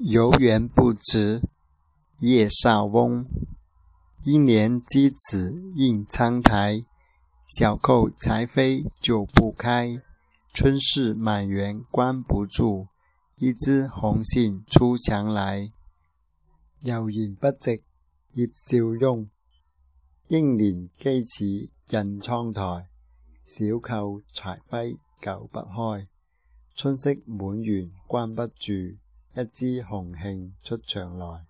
游园不值，夜少翁。一年之子印苍苔，小扣柴扉久不开。春事满园关不住，一枝红杏出墙来。悠然不值叶绍翁，英年箕齿印苍苔。小扣柴扉久不开，春色满园关不住。一支红杏出墙来。